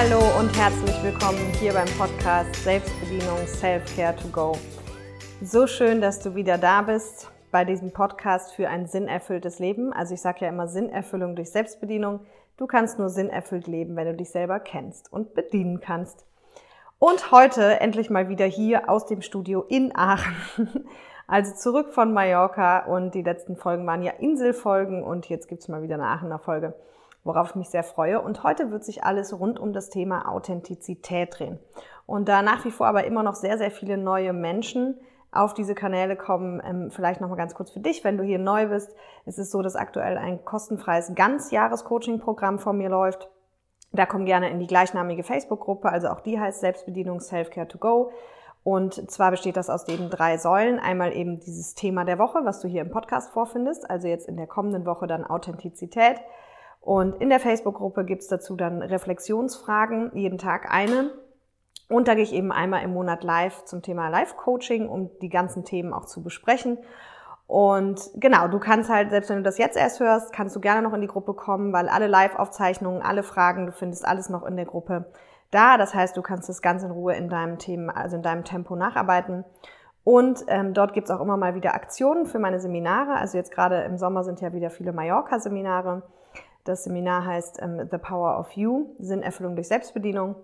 Hallo und herzlich willkommen hier beim Podcast Selbstbedienung Self-Care to Go. So schön, dass du wieder da bist bei diesem Podcast für ein sinnerfülltes Leben. Also ich sage ja immer Sinnerfüllung durch Selbstbedienung. Du kannst nur sinnerfüllt leben, wenn du dich selber kennst und bedienen kannst. Und heute endlich mal wieder hier aus dem Studio in Aachen. Also zurück von Mallorca und die letzten Folgen waren ja Inselfolgen und jetzt gibt's mal wieder eine Aachener Folge worauf ich mich sehr freue. Und heute wird sich alles rund um das Thema Authentizität drehen. Und da nach wie vor aber immer noch sehr, sehr viele neue Menschen auf diese Kanäle kommen, ähm, vielleicht nochmal ganz kurz für dich, wenn du hier neu bist. Es ist so, dass aktuell ein kostenfreies Ganzjahres-Coaching-Programm von mir läuft. Da komm gerne in die gleichnamige Facebook-Gruppe, also auch die heißt Selbstbedienung Self-Care to Go. Und zwar besteht das aus eben drei Säulen. Einmal eben dieses Thema der Woche, was du hier im Podcast vorfindest, also jetzt in der kommenden Woche dann Authentizität. Und in der Facebook-Gruppe gibt's dazu dann Reflexionsfragen, jeden Tag eine. Und da gehe ich eben einmal im Monat live zum Thema Live-Coaching, um die ganzen Themen auch zu besprechen. Und genau, du kannst halt, selbst wenn du das jetzt erst hörst, kannst du gerne noch in die Gruppe kommen, weil alle Live-Aufzeichnungen, alle Fragen, du findest alles noch in der Gruppe da. Das heißt, du kannst das ganz in Ruhe in deinem Thema, also in deinem Tempo nacharbeiten. Und ähm, dort gibt's auch immer mal wieder Aktionen für meine Seminare. Also jetzt gerade im Sommer sind ja wieder viele Mallorca-Seminare. Das Seminar heißt ähm, The Power of You, Sinnerfüllung durch Selbstbedienung.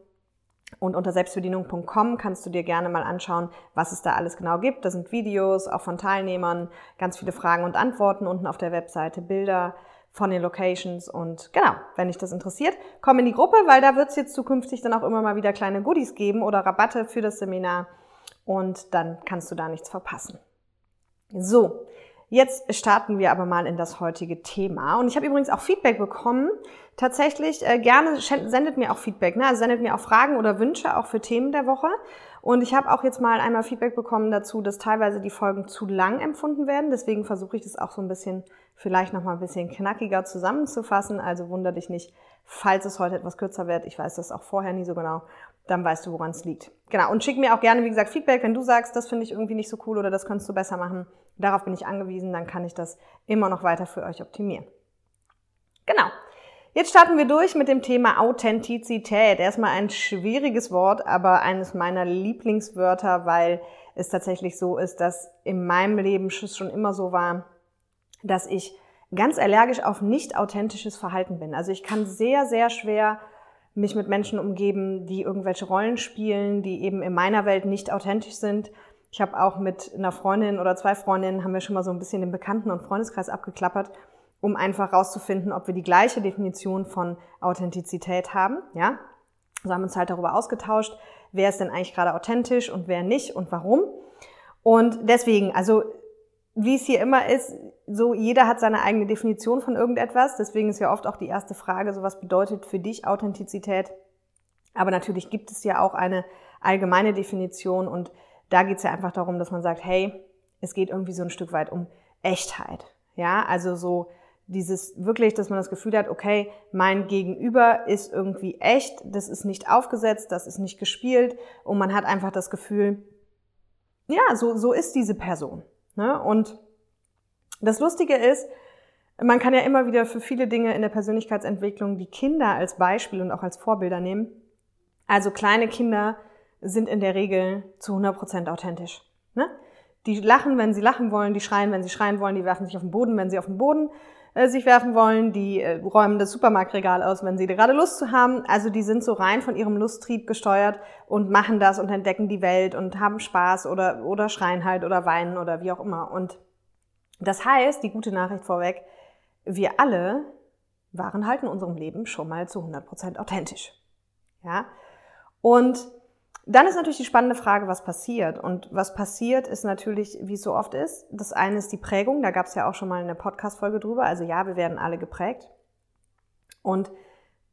Und unter selbstbedienung.com kannst du dir gerne mal anschauen, was es da alles genau gibt. Da sind Videos, auch von Teilnehmern, ganz viele Fragen und Antworten unten auf der Webseite, Bilder von den Locations. Und genau, wenn dich das interessiert, komm in die Gruppe, weil da wird es jetzt zukünftig dann auch immer mal wieder kleine Goodies geben oder Rabatte für das Seminar. Und dann kannst du da nichts verpassen. So, Jetzt starten wir aber mal in das heutige Thema. Und ich habe übrigens auch Feedback bekommen. Tatsächlich äh, gerne sendet mir auch Feedback, ne? also sendet mir auch Fragen oder Wünsche auch für Themen der Woche. Und ich habe auch jetzt mal einmal Feedback bekommen dazu, dass teilweise die Folgen zu lang empfunden werden. Deswegen versuche ich das auch so ein bisschen, vielleicht noch mal ein bisschen knackiger zusammenzufassen. Also wunder dich nicht, falls es heute etwas kürzer wird. Ich weiß das auch vorher nie so genau dann weißt du, woran es liegt. Genau. Und schick mir auch gerne, wie gesagt, Feedback, wenn du sagst, das finde ich irgendwie nicht so cool oder das könntest du besser machen. Darauf bin ich angewiesen, dann kann ich das immer noch weiter für euch optimieren. Genau. Jetzt starten wir durch mit dem Thema Authentizität. Erstmal ein schwieriges Wort, aber eines meiner Lieblingswörter, weil es tatsächlich so ist, dass in meinem Leben schon immer so war, dass ich ganz allergisch auf nicht authentisches Verhalten bin. Also ich kann sehr, sehr schwer mich mit Menschen umgeben, die irgendwelche Rollen spielen, die eben in meiner Welt nicht authentisch sind. Ich habe auch mit einer Freundin oder zwei Freundinnen haben wir schon mal so ein bisschen den Bekannten- und Freundeskreis abgeklappert, um einfach rauszufinden, ob wir die gleiche Definition von Authentizität haben. Ja, so haben uns halt darüber ausgetauscht, wer ist denn eigentlich gerade authentisch und wer nicht und warum. Und deswegen, also wie es hier immer ist, so jeder hat seine eigene Definition von irgendetwas. Deswegen ist ja oft auch die erste Frage, so was bedeutet für dich Authentizität? Aber natürlich gibt es ja auch eine allgemeine Definition und da geht es ja einfach darum, dass man sagt, hey, es geht irgendwie so ein Stück weit um Echtheit. Ja, also so dieses wirklich, dass man das Gefühl hat, okay, mein Gegenüber ist irgendwie echt, das ist nicht aufgesetzt, das ist nicht gespielt und man hat einfach das Gefühl, ja, so, so ist diese Person. Ne? Und das Lustige ist, man kann ja immer wieder für viele Dinge in der Persönlichkeitsentwicklung die Kinder als Beispiel und auch als Vorbilder nehmen. Also kleine Kinder sind in der Regel zu 100% authentisch. Ne? Die lachen, wenn sie lachen wollen, die schreien, wenn sie schreien wollen, die werfen sich auf den Boden, wenn sie auf den Boden äh, sich werfen wollen, die äh, räumen das Supermarktregal aus, wenn sie gerade Lust zu haben. Also die sind so rein von ihrem Lusttrieb gesteuert und machen das und entdecken die Welt und haben Spaß oder, oder schreien halt oder weinen oder wie auch immer. Und das heißt, die gute Nachricht vorweg, wir alle waren halt in unserem Leben schon mal zu 100% authentisch. Ja? Und dann ist natürlich die spannende Frage, was passiert. Und was passiert, ist natürlich, wie es so oft ist. Das eine ist die Prägung, da gab es ja auch schon mal eine Podcast-Folge drüber. Also ja, wir werden alle geprägt. Und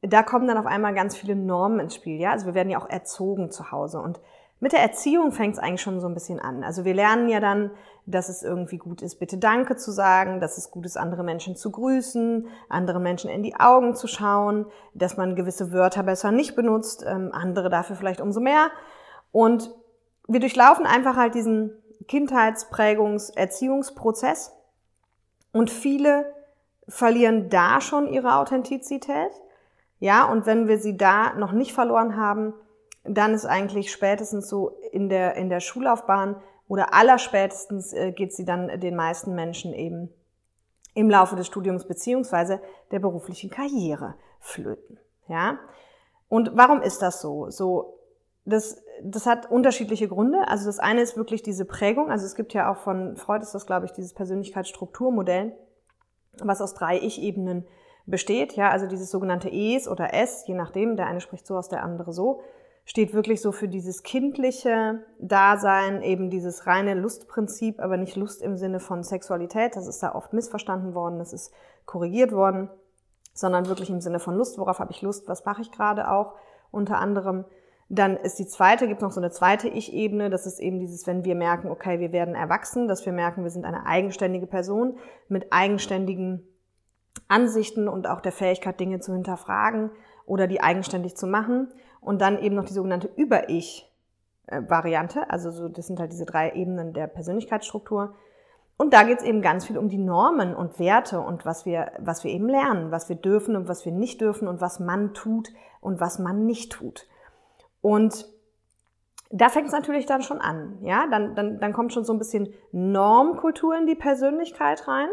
da kommen dann auf einmal ganz viele Normen ins Spiel. Ja, also wir werden ja auch erzogen zu Hause. Und mit der Erziehung fängt es eigentlich schon so ein bisschen an. Also wir lernen ja dann, dass es irgendwie gut ist, bitte Danke zu sagen, dass es gut ist, andere Menschen zu grüßen, andere Menschen in die Augen zu schauen, dass man gewisse Wörter besser nicht benutzt, ähm, andere dafür vielleicht umso mehr. Und wir durchlaufen einfach halt diesen Kindheitsprägungs-, Erziehungsprozess und viele verlieren da schon ihre Authentizität. Ja, und wenn wir sie da noch nicht verloren haben, dann ist eigentlich spätestens so in der, in der Schullaufbahn oder allerspätestens äh, geht sie dann den meisten Menschen eben im Laufe des Studiums beziehungsweise der beruflichen Karriere flöten. Ja? Und warum ist das so? So, das, das hat unterschiedliche Gründe. Also das eine ist wirklich diese Prägung. Also es gibt ja auch von Freud ist das, glaube ich, dieses Persönlichkeitsstrukturmodell, was aus drei Ich-Ebenen besteht. Ja, also dieses sogenannte Es oder S, je nachdem, der eine spricht so aus, der andere so, steht wirklich so für dieses kindliche Dasein, eben dieses reine Lustprinzip, aber nicht Lust im Sinne von Sexualität. Das ist da oft missverstanden worden, das ist korrigiert worden, sondern wirklich im Sinne von Lust. Worauf habe ich Lust? Was mache ich gerade auch? Unter anderem dann ist die zweite, gibt noch so eine zweite Ich-Ebene. Das ist eben dieses, wenn wir merken, okay, wir werden erwachsen, dass wir merken, wir sind eine eigenständige Person mit eigenständigen Ansichten und auch der Fähigkeit, Dinge zu hinterfragen oder die eigenständig zu machen. Und dann eben noch die sogenannte Über-Ich-Variante. Also so, das sind halt diese drei Ebenen der Persönlichkeitsstruktur. Und da geht es eben ganz viel um die Normen und Werte und was wir, was wir eben lernen, was wir dürfen und was wir nicht dürfen und was man tut und was man nicht tut. Und da fängt es natürlich dann schon an. Ja, dann, dann, dann kommt schon so ein bisschen Normkultur in die Persönlichkeit rein.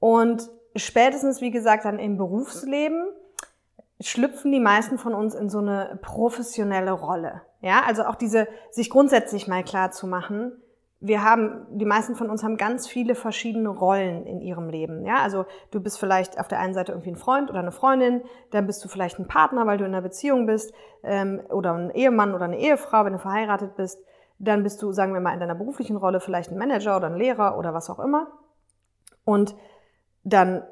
Und spätestens, wie gesagt, dann im Berufsleben schlüpfen die meisten von uns in so eine professionelle Rolle. Ja, also auch diese, sich grundsätzlich mal klar zu machen, wir haben, die meisten von uns haben ganz viele verschiedene Rollen in ihrem Leben. Ja, also du bist vielleicht auf der einen Seite irgendwie ein Freund oder eine Freundin, dann bist du vielleicht ein Partner, weil du in einer Beziehung bist, ähm, oder ein Ehemann oder eine Ehefrau, wenn du verheiratet bist. Dann bist du, sagen wir mal, in deiner beruflichen Rolle vielleicht ein Manager oder ein Lehrer oder was auch immer. Und dann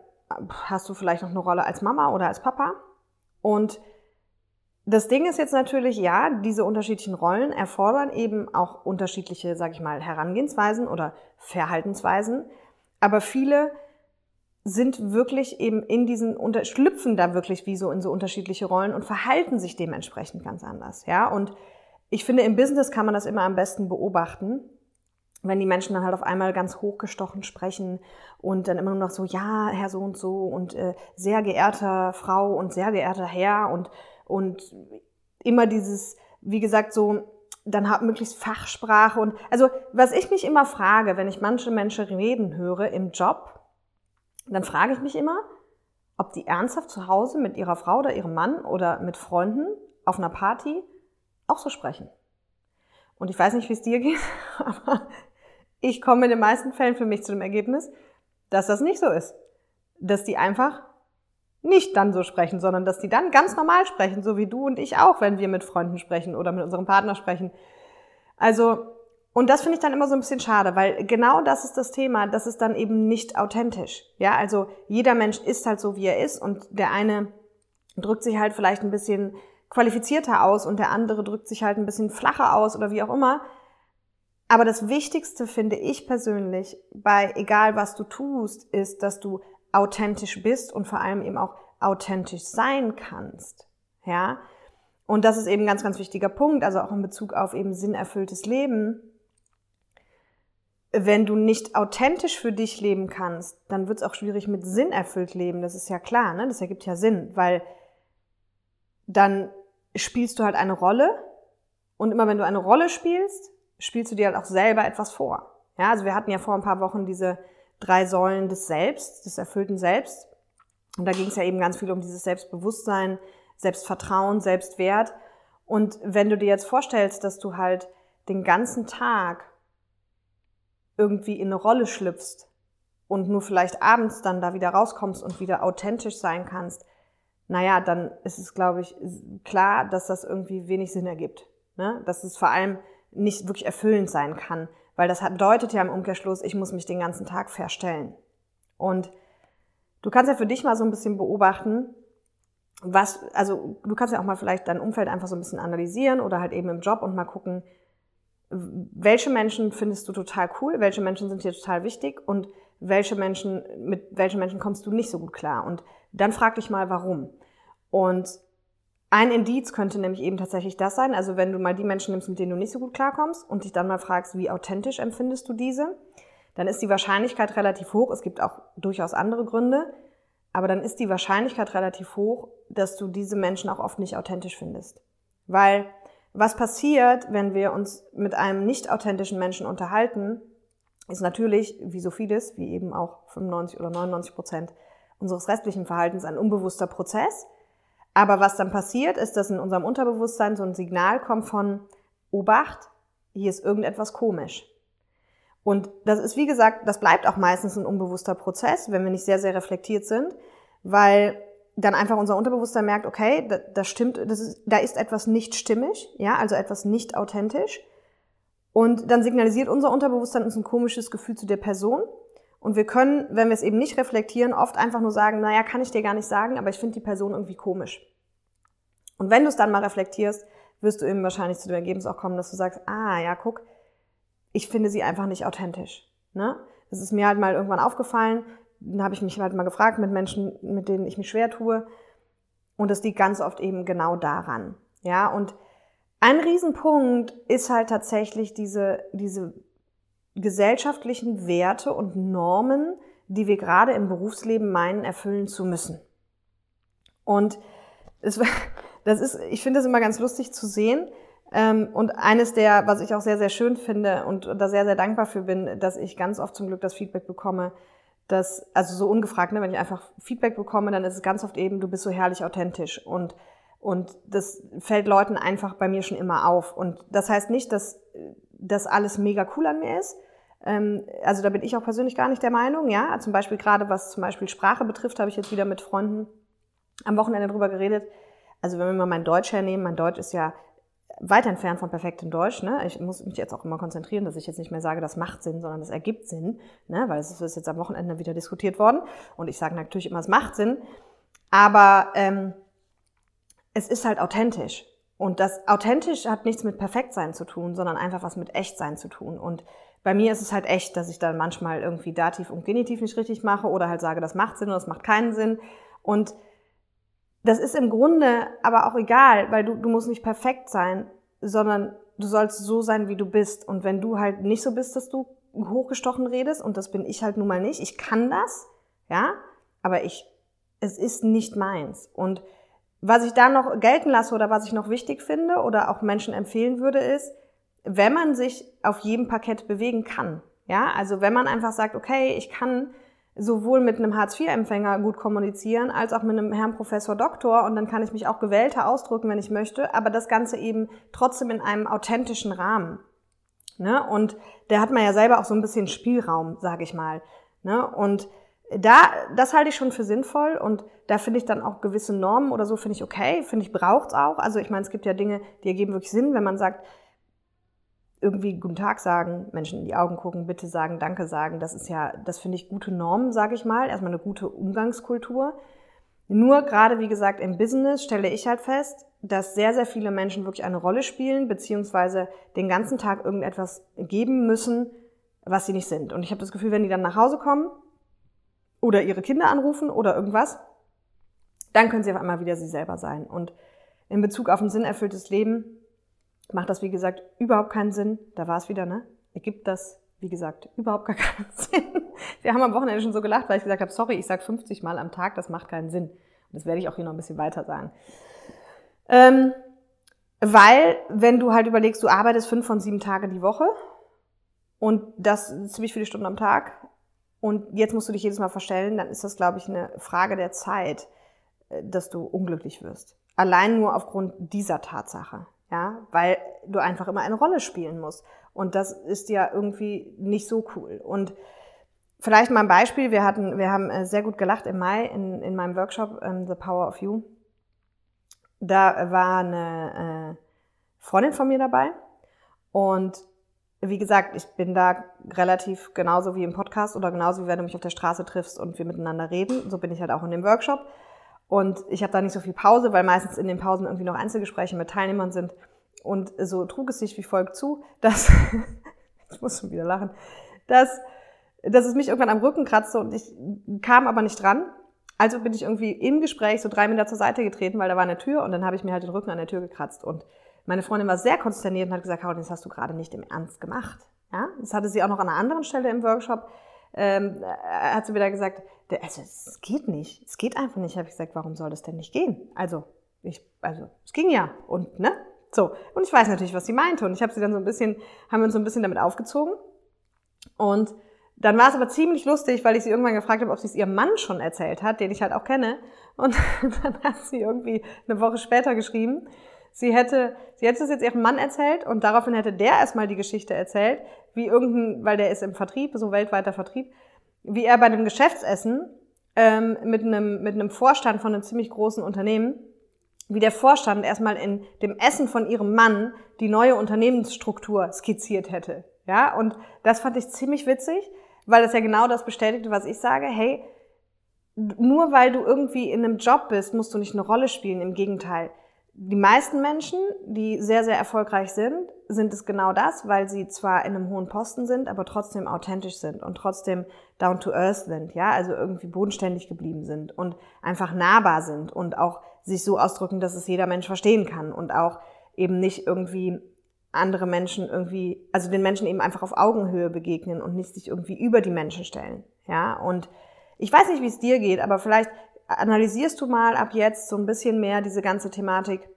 hast du vielleicht noch eine Rolle als Mama oder als Papa. Und das Ding ist jetzt natürlich, ja, diese unterschiedlichen Rollen erfordern eben auch unterschiedliche, sag ich mal, Herangehensweisen oder Verhaltensweisen. Aber viele sind wirklich eben in diesen, schlüpfen da wirklich wie so in so unterschiedliche Rollen und verhalten sich dementsprechend ganz anders, ja. Und ich finde, im Business kann man das immer am besten beobachten, wenn die Menschen dann halt auf einmal ganz hochgestochen sprechen und dann immer nur noch so, ja, Herr so und so und äh, sehr geehrter Frau und sehr geehrter Herr und und immer dieses, wie gesagt, so, dann hat möglichst Fachsprache und, also, was ich mich immer frage, wenn ich manche Menschen reden höre im Job, dann frage ich mich immer, ob die ernsthaft zu Hause mit ihrer Frau oder ihrem Mann oder mit Freunden auf einer Party auch so sprechen. Und ich weiß nicht, wie es dir geht, aber ich komme in den meisten Fällen für mich zu dem Ergebnis, dass das nicht so ist. Dass die einfach nicht dann so sprechen, sondern dass die dann ganz normal sprechen, so wie du und ich auch, wenn wir mit Freunden sprechen oder mit unserem Partner sprechen. Also, und das finde ich dann immer so ein bisschen schade, weil genau das ist das Thema, das ist dann eben nicht authentisch. Ja, also jeder Mensch ist halt so, wie er ist und der eine drückt sich halt vielleicht ein bisschen qualifizierter aus und der andere drückt sich halt ein bisschen flacher aus oder wie auch immer. Aber das Wichtigste finde ich persönlich bei egal was du tust, ist, dass du authentisch bist und vor allem eben auch authentisch sein kannst. Ja? Und das ist eben ein ganz, ganz wichtiger Punkt, also auch in Bezug auf eben sinnerfülltes Leben. Wenn du nicht authentisch für dich leben kannst, dann wird es auch schwierig mit Sinn erfüllt leben. Das ist ja klar, ne? Das ergibt ja Sinn, weil dann spielst du halt eine Rolle und immer wenn du eine Rolle spielst, spielst du dir halt auch selber etwas vor. Ja, also wir hatten ja vor ein paar Wochen diese drei Säulen des Selbst, des erfüllten Selbst. Und da ging es ja eben ganz viel um dieses Selbstbewusstsein, Selbstvertrauen, Selbstwert. Und wenn du dir jetzt vorstellst, dass du halt den ganzen Tag irgendwie in eine Rolle schlüpfst und nur vielleicht abends dann da wieder rauskommst und wieder authentisch sein kannst, naja, dann ist es, glaube ich, klar, dass das irgendwie wenig Sinn ergibt. Ne? Dass es vor allem nicht wirklich erfüllend sein kann, weil das bedeutet ja im Umkehrschluss, ich muss mich den ganzen Tag verstellen. Und du kannst ja für dich mal so ein bisschen beobachten, was, also du kannst ja auch mal vielleicht dein Umfeld einfach so ein bisschen analysieren oder halt eben im Job und mal gucken, welche Menschen findest du total cool, welche Menschen sind dir total wichtig und welche Menschen, mit welchen Menschen kommst du nicht so gut klar. Und dann frag dich mal, warum. Und ein Indiz könnte nämlich eben tatsächlich das sein, also wenn du mal die Menschen nimmst, mit denen du nicht so gut klarkommst und dich dann mal fragst, wie authentisch empfindest du diese, dann ist die Wahrscheinlichkeit relativ hoch. Es gibt auch durchaus andere Gründe, aber dann ist die Wahrscheinlichkeit relativ hoch, dass du diese Menschen auch oft nicht authentisch findest. Weil was passiert, wenn wir uns mit einem nicht authentischen Menschen unterhalten, ist natürlich, wie so vieles, wie eben auch 95 oder 99 Prozent unseres restlichen Verhaltens, ein unbewusster Prozess. Aber was dann passiert, ist, dass in unserem Unterbewusstsein so ein Signal kommt von Obacht, hier ist irgendetwas komisch. Und das ist, wie gesagt, das bleibt auch meistens ein unbewusster Prozess, wenn wir nicht sehr, sehr reflektiert sind, weil dann einfach unser Unterbewusstsein merkt, okay, das, das stimmt, das ist, da ist etwas nicht stimmig, ja, also etwas nicht authentisch. Und dann signalisiert unser Unterbewusstsein uns ein komisches Gefühl zu der Person. Und wir können, wenn wir es eben nicht reflektieren, oft einfach nur sagen, naja, kann ich dir gar nicht sagen, aber ich finde die Person irgendwie komisch. Und wenn du es dann mal reflektierst, wirst du eben wahrscheinlich zu dem Ergebnis auch kommen, dass du sagst, ah ja, guck, ich finde sie einfach nicht authentisch. Ne? Das ist mir halt mal irgendwann aufgefallen. Dann habe ich mich halt mal gefragt mit Menschen, mit denen ich mich schwer tue. Und das liegt ganz oft eben genau daran. Ja, und ein Riesenpunkt ist halt tatsächlich diese, diese gesellschaftlichen Werte und Normen, die wir gerade im Berufsleben meinen, erfüllen zu müssen. Und es, das ist, ich finde das immer ganz lustig zu sehen. Ähm, und eines der, was ich auch sehr, sehr schön finde und da sehr, sehr dankbar für bin, dass ich ganz oft zum Glück das Feedback bekomme, dass, also so ungefragt, ne, wenn ich einfach Feedback bekomme, dann ist es ganz oft eben, du bist so herrlich authentisch. Und und das fällt Leuten einfach bei mir schon immer auf. Und das heißt nicht, dass das alles mega cool an mir ist. Ähm, also da bin ich auch persönlich gar nicht der Meinung. Ja, zum Beispiel gerade was zum Beispiel Sprache betrifft, habe ich jetzt wieder mit Freunden am Wochenende drüber geredet. Also wenn wir mal mein Deutsch hernehmen, mein Deutsch ist ja weit entfernt von perfektem Deutsch. Ne? Ich muss mich jetzt auch immer konzentrieren, dass ich jetzt nicht mehr sage, das macht Sinn, sondern das ergibt Sinn, ne? weil es ist jetzt am Wochenende wieder diskutiert worden. Und ich sage natürlich immer, es macht Sinn. Aber ähm, es ist halt authentisch. Und das authentisch hat nichts mit Perfektsein zu tun, sondern einfach was mit Echtsein zu tun. Und bei mir ist es halt echt, dass ich dann manchmal irgendwie Dativ und Genitiv nicht richtig mache oder halt sage, das macht Sinn oder das macht keinen Sinn. Und das ist im Grunde aber auch egal, weil du, du musst nicht perfekt sein, sondern du sollst so sein, wie du bist. Und wenn du halt nicht so bist, dass du hochgestochen redest, und das bin ich halt nun mal nicht, ich kann das, ja, aber ich, es ist nicht meins. Und was ich da noch gelten lasse oder was ich noch wichtig finde oder auch Menschen empfehlen würde, ist, wenn man sich auf jedem Parkett bewegen kann. Ja, also wenn man einfach sagt, okay, ich kann sowohl mit einem Hartz-IV-Empfänger gut kommunizieren, als auch mit einem Herrn Professor Doktor und dann kann ich mich auch gewählter ausdrücken, wenn ich möchte, aber das Ganze eben trotzdem in einem authentischen Rahmen. Ne? Und da hat man ja selber auch so ein bisschen Spielraum, sage ich mal. Ne? Und da, das halte ich schon für sinnvoll und da finde ich dann auch gewisse Normen oder so, finde ich okay, finde ich braucht's auch. Also ich meine, es gibt ja Dinge, die ergeben wirklich Sinn, wenn man sagt, irgendwie guten Tag sagen, Menschen in die Augen gucken, bitte sagen, danke sagen, das ist ja, das finde ich gute Normen, sage ich mal, erstmal eine gute Umgangskultur. Nur gerade, wie gesagt, im Business stelle ich halt fest, dass sehr, sehr viele Menschen wirklich eine Rolle spielen, beziehungsweise den ganzen Tag irgendetwas geben müssen, was sie nicht sind. Und ich habe das Gefühl, wenn die dann nach Hause kommen, oder ihre Kinder anrufen oder irgendwas, dann können sie auf einmal wieder sie selber sein. Und in Bezug auf ein sinnerfülltes Leben macht das, wie gesagt, überhaupt keinen Sinn. Da war es wieder, ne? Ergibt das, wie gesagt, überhaupt gar keinen Sinn. Wir haben am Wochenende schon so gelacht, weil ich gesagt habe, sorry, ich sage 50 Mal am Tag, das macht keinen Sinn. Und das werde ich auch hier noch ein bisschen weiter sagen. Ähm, weil, wenn du halt überlegst, du arbeitest fünf von sieben Tage die Woche und das ziemlich viele Stunden am Tag, und jetzt musst du dich jedes Mal verstellen, dann ist das, glaube ich, eine Frage der Zeit, äh, dass du unglücklich wirst. Allein nur aufgrund dieser Tatsache, ja, weil du einfach immer eine Rolle spielen musst. Und das ist ja irgendwie nicht so cool. Und vielleicht mal ein Beispiel. Wir hatten, wir haben äh, sehr gut gelacht im Mai in, in meinem Workshop um, The Power of You. Da war eine äh, Freundin von mir dabei und wie gesagt, ich bin da relativ genauso wie im Podcast oder genauso wie wenn du mich auf der Straße triffst und wir miteinander reden. So bin ich halt auch in dem Workshop. Und ich habe da nicht so viel Pause, weil meistens in den Pausen irgendwie noch Einzelgespräche mit Teilnehmern sind. Und so trug es sich wie folgt zu, dass, ich muss schon wieder lachen, dass, dass es mich irgendwann am Rücken kratzte und ich kam aber nicht dran. Also bin ich irgendwie im Gespräch so drei Meter zur Seite getreten, weil da war eine Tür und dann habe ich mir halt den Rücken an der Tür gekratzt. Und meine Freundin war sehr konsterniert und hat gesagt, Caroline, das hast du gerade nicht im Ernst gemacht. Ja, das hatte sie auch noch an einer anderen Stelle im Workshop ähm, hat sie wieder gesagt, also es geht nicht, es geht einfach nicht. Habe ich gesagt, warum soll das denn nicht gehen? Also ich, also es ging ja und ne, so. Und ich weiß natürlich, was sie meinte und ich habe sie dann so ein bisschen, haben wir uns so ein bisschen damit aufgezogen und dann war es aber ziemlich lustig, weil ich sie irgendwann gefragt habe, ob sie es ihrem Mann schon erzählt hat, den ich halt auch kenne. Und dann hat sie irgendwie eine Woche später geschrieben, sie hätte, sie hätte es jetzt ihrem Mann erzählt und daraufhin hätte der erstmal die Geschichte erzählt, wie irgendein, weil der ist im Vertrieb, so weltweiter Vertrieb, wie er bei einem Geschäftsessen ähm, mit, einem, mit einem Vorstand von einem ziemlich großen Unternehmen, wie der Vorstand erstmal in dem Essen von ihrem Mann die neue Unternehmensstruktur skizziert hätte. Ja, und das fand ich ziemlich witzig, weil das ja genau das bestätigte, was ich sage. Hey, nur weil du irgendwie in einem Job bist, musst du nicht eine Rolle spielen. Im Gegenteil. Die meisten Menschen, die sehr, sehr erfolgreich sind, sind es genau das, weil sie zwar in einem hohen Posten sind, aber trotzdem authentisch sind und trotzdem down to earth sind, ja, also irgendwie bodenständig geblieben sind und einfach nahbar sind und auch sich so ausdrücken, dass es jeder Mensch verstehen kann und auch eben nicht irgendwie andere Menschen irgendwie, also den Menschen eben einfach auf Augenhöhe begegnen und nicht sich irgendwie über die Menschen stellen. Ja, und ich weiß nicht, wie es dir geht, aber vielleicht analysierst du mal ab jetzt so ein bisschen mehr diese ganze Thematik.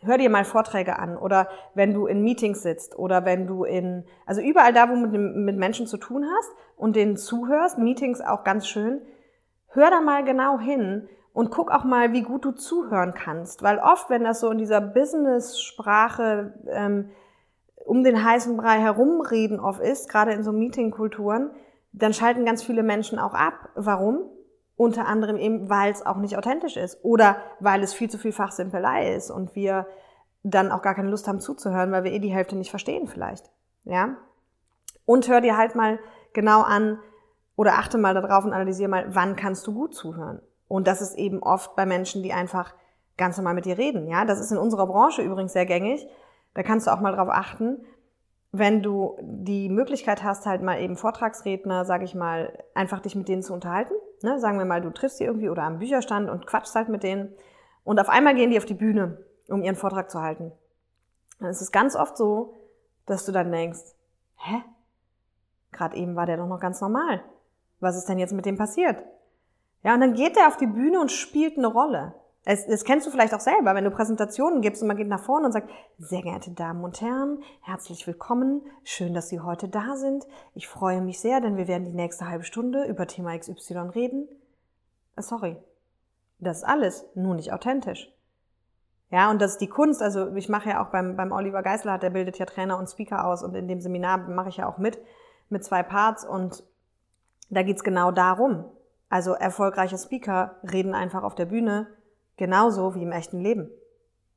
Hör dir mal Vorträge an oder wenn du in Meetings sitzt oder wenn du in, also überall da, wo du mit, Menschen zu tun hast und denen zuhörst, Meetings auch ganz schön, hör da mal genau hin und guck auch mal, wie gut du zuhören kannst. Weil oft, wenn das so in dieser Business-Sprache ähm, um den heißen Brei herumreden oft ist, gerade in so Meetingkulturen, dann schalten ganz viele Menschen auch ab. Warum? Unter anderem eben, weil es auch nicht authentisch ist oder weil es viel zu viel Fachsimpelei ist und wir dann auch gar keine Lust haben zuzuhören, weil wir eh die Hälfte nicht verstehen vielleicht. Ja? Und hör dir halt mal genau an oder achte mal darauf und analysiere mal, wann kannst du gut zuhören. Und das ist eben oft bei Menschen, die einfach ganz normal mit dir reden. Ja, das ist in unserer Branche übrigens sehr gängig. Da kannst du auch mal drauf achten, wenn du die Möglichkeit hast, halt mal eben Vortragsredner, sage ich mal, einfach dich mit denen zu unterhalten. Ne? Sagen wir mal, du triffst sie irgendwie oder am Bücherstand und quatschst halt mit denen. Und auf einmal gehen die auf die Bühne, um ihren Vortrag zu halten. Dann ist es ganz oft so, dass du dann denkst, hä? Gerade eben war der doch noch ganz normal. Was ist denn jetzt mit dem passiert? Ja, und dann geht er auf die Bühne und spielt eine Rolle. Das, das kennst du vielleicht auch selber, wenn du Präsentationen gibst und man geht nach vorne und sagt, sehr geehrte Damen und Herren, herzlich willkommen, schön, dass Sie heute da sind. Ich freue mich sehr, denn wir werden die nächste halbe Stunde über Thema XY reden. Äh, sorry, das ist alles, nur nicht authentisch. Ja, und das ist die Kunst. Also ich mache ja auch beim, beim Oliver Geisler, der bildet ja Trainer und Speaker aus und in dem Seminar mache ich ja auch mit, mit zwei Parts und da geht's genau darum. Also erfolgreiche Speaker reden einfach auf der Bühne genauso wie im echten Leben.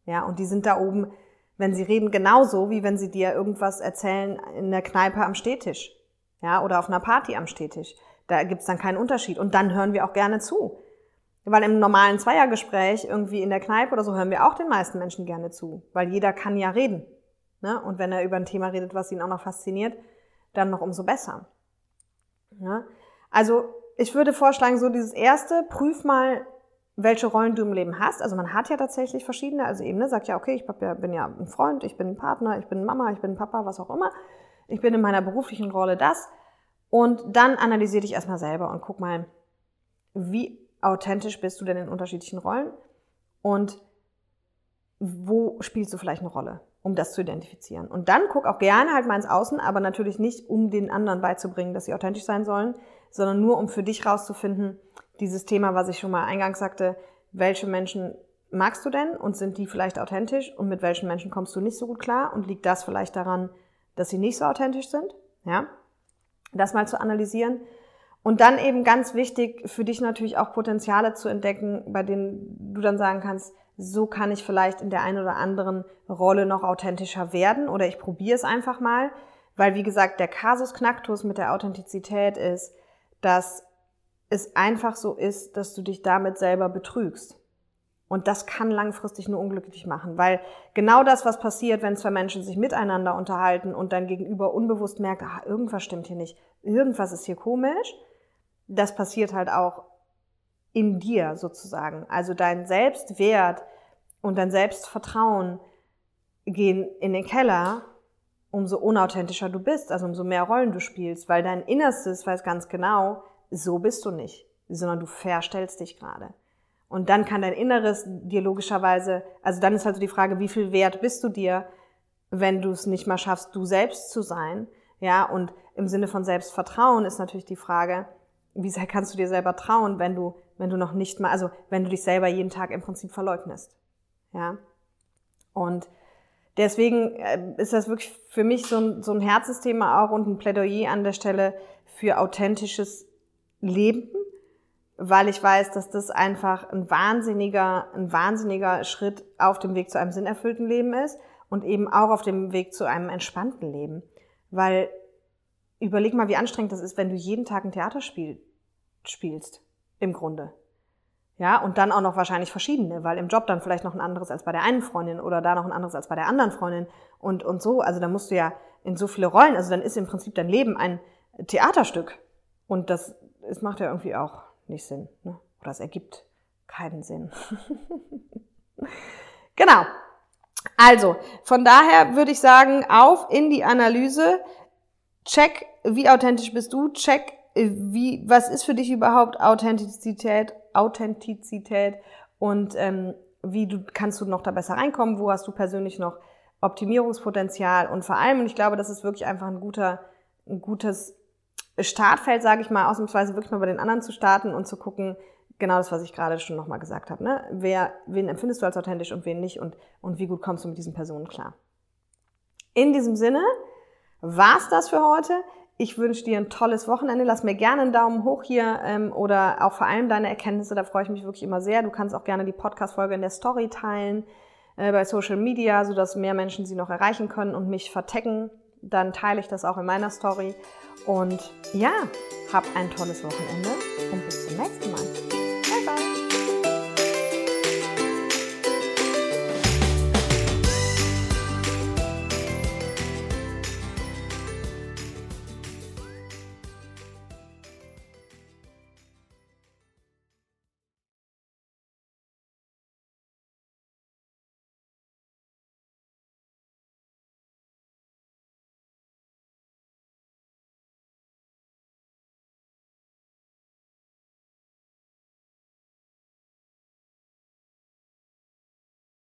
Ja, und die sind da oben, wenn sie reden, genauso wie wenn sie dir irgendwas erzählen in der Kneipe am Stehtisch. Ja, oder auf einer Party am Stehtisch. Da gibt's dann keinen Unterschied. Und dann hören wir auch gerne zu. Weil im normalen Zweiergespräch irgendwie in der Kneipe oder so hören wir auch den meisten Menschen gerne zu. Weil jeder kann ja reden. Ne? Und wenn er über ein Thema redet, was ihn auch noch fasziniert, dann noch umso besser. Ne? Also ich würde vorschlagen, so dieses erste, prüf mal, welche Rollen du im Leben hast. Also man hat ja tatsächlich verschiedene, also eben, ne, sagt ja, okay, ich bin ja ein Freund, ich bin ein Partner, ich bin Mama, ich bin Papa, was auch immer. Ich bin in meiner beruflichen Rolle das. Und dann analysier dich erstmal selber und guck mal, wie authentisch bist du denn in unterschiedlichen Rollen und wo spielst du vielleicht eine Rolle, um das zu identifizieren. Und dann guck auch gerne halt mal ins Außen, aber natürlich nicht, um den anderen beizubringen, dass sie authentisch sein sollen, sondern nur um für dich rauszufinden, dieses Thema, was ich schon mal eingangs sagte, welche Menschen magst du denn und sind die vielleicht authentisch und mit welchen Menschen kommst du nicht so gut klar und liegt das vielleicht daran, dass sie nicht so authentisch sind? Ja, das mal zu analysieren. Und dann eben ganz wichtig für dich natürlich auch Potenziale zu entdecken, bei denen du dann sagen kannst, so kann ich vielleicht in der einen oder anderen Rolle noch authentischer werden oder ich probiere es einfach mal, weil wie gesagt, der Kasus Knacktus mit der Authentizität ist, dass es einfach so ist, dass du dich damit selber betrügst. Und das kann langfristig nur unglücklich machen, weil genau das, was passiert, wenn zwei Menschen sich miteinander unterhalten und dein Gegenüber unbewusst merkt, ah, irgendwas stimmt hier nicht, irgendwas ist hier komisch, das passiert halt auch in dir sozusagen. Also dein Selbstwert und dein Selbstvertrauen gehen in den Keller, umso unauthentischer du bist, also umso mehr Rollen du spielst, weil dein Innerstes weiß ganz genau, so bist du nicht, sondern du verstellst dich gerade. Und dann kann dein Inneres dir logischerweise, also dann ist halt so die Frage, wie viel wert bist du dir, wenn du es nicht mal schaffst, du selbst zu sein? Ja, und im Sinne von Selbstvertrauen ist natürlich die Frage, wie sehr kannst du dir selber trauen, wenn du, wenn du noch nicht mal, also wenn du dich selber jeden Tag im Prinzip verleugnest? Ja. Und deswegen äh, ist das wirklich für mich so ein, so ein Herzensthema auch und ein Plädoyer an der Stelle für authentisches Leben, weil ich weiß, dass das einfach ein wahnsinniger, ein wahnsinniger Schritt auf dem Weg zu einem sinnerfüllten Leben ist und eben auch auf dem Weg zu einem entspannten Leben. Weil überleg mal, wie anstrengend das ist, wenn du jeden Tag ein Theaterspiel spielst, im Grunde. Ja, und dann auch noch wahrscheinlich verschiedene, weil im Job dann vielleicht noch ein anderes als bei der einen Freundin oder da noch ein anderes als bei der anderen Freundin und, und so. Also da musst du ja in so viele Rollen, also dann ist im Prinzip dein Leben ein Theaterstück. Und das, das macht ja irgendwie auch nicht Sinn. Ne? Oder es ergibt keinen Sinn. genau. Also, von daher würde ich sagen, auf in die Analyse. Check, wie authentisch bist du? Check, wie, was ist für dich überhaupt Authentizität? Authentizität und ähm, wie du, kannst du noch da besser reinkommen? Wo hast du persönlich noch Optimierungspotenzial? Und vor allem, und ich glaube, das ist wirklich einfach ein guter, ein gutes Startfeld, sage ich mal, ausnahmsweise wirklich mal bei den anderen zu starten und zu gucken, genau das, was ich gerade schon nochmal gesagt habe. Ne? Wer, wen empfindest du als authentisch und wen nicht und, und wie gut kommst du mit diesen Personen klar? In diesem Sinne war's das für heute. Ich wünsche dir ein tolles Wochenende. Lass mir gerne einen Daumen hoch hier ähm, oder auch vor allem deine Erkenntnisse. Da freue ich mich wirklich immer sehr. Du kannst auch gerne die Podcast-Folge in der Story teilen äh, bei Social Media, sodass mehr Menschen sie noch erreichen können und mich vertecken. Dann teile ich das auch in meiner Story. Und ja, hab ein tolles Wochenende und bis zum nächsten Mal.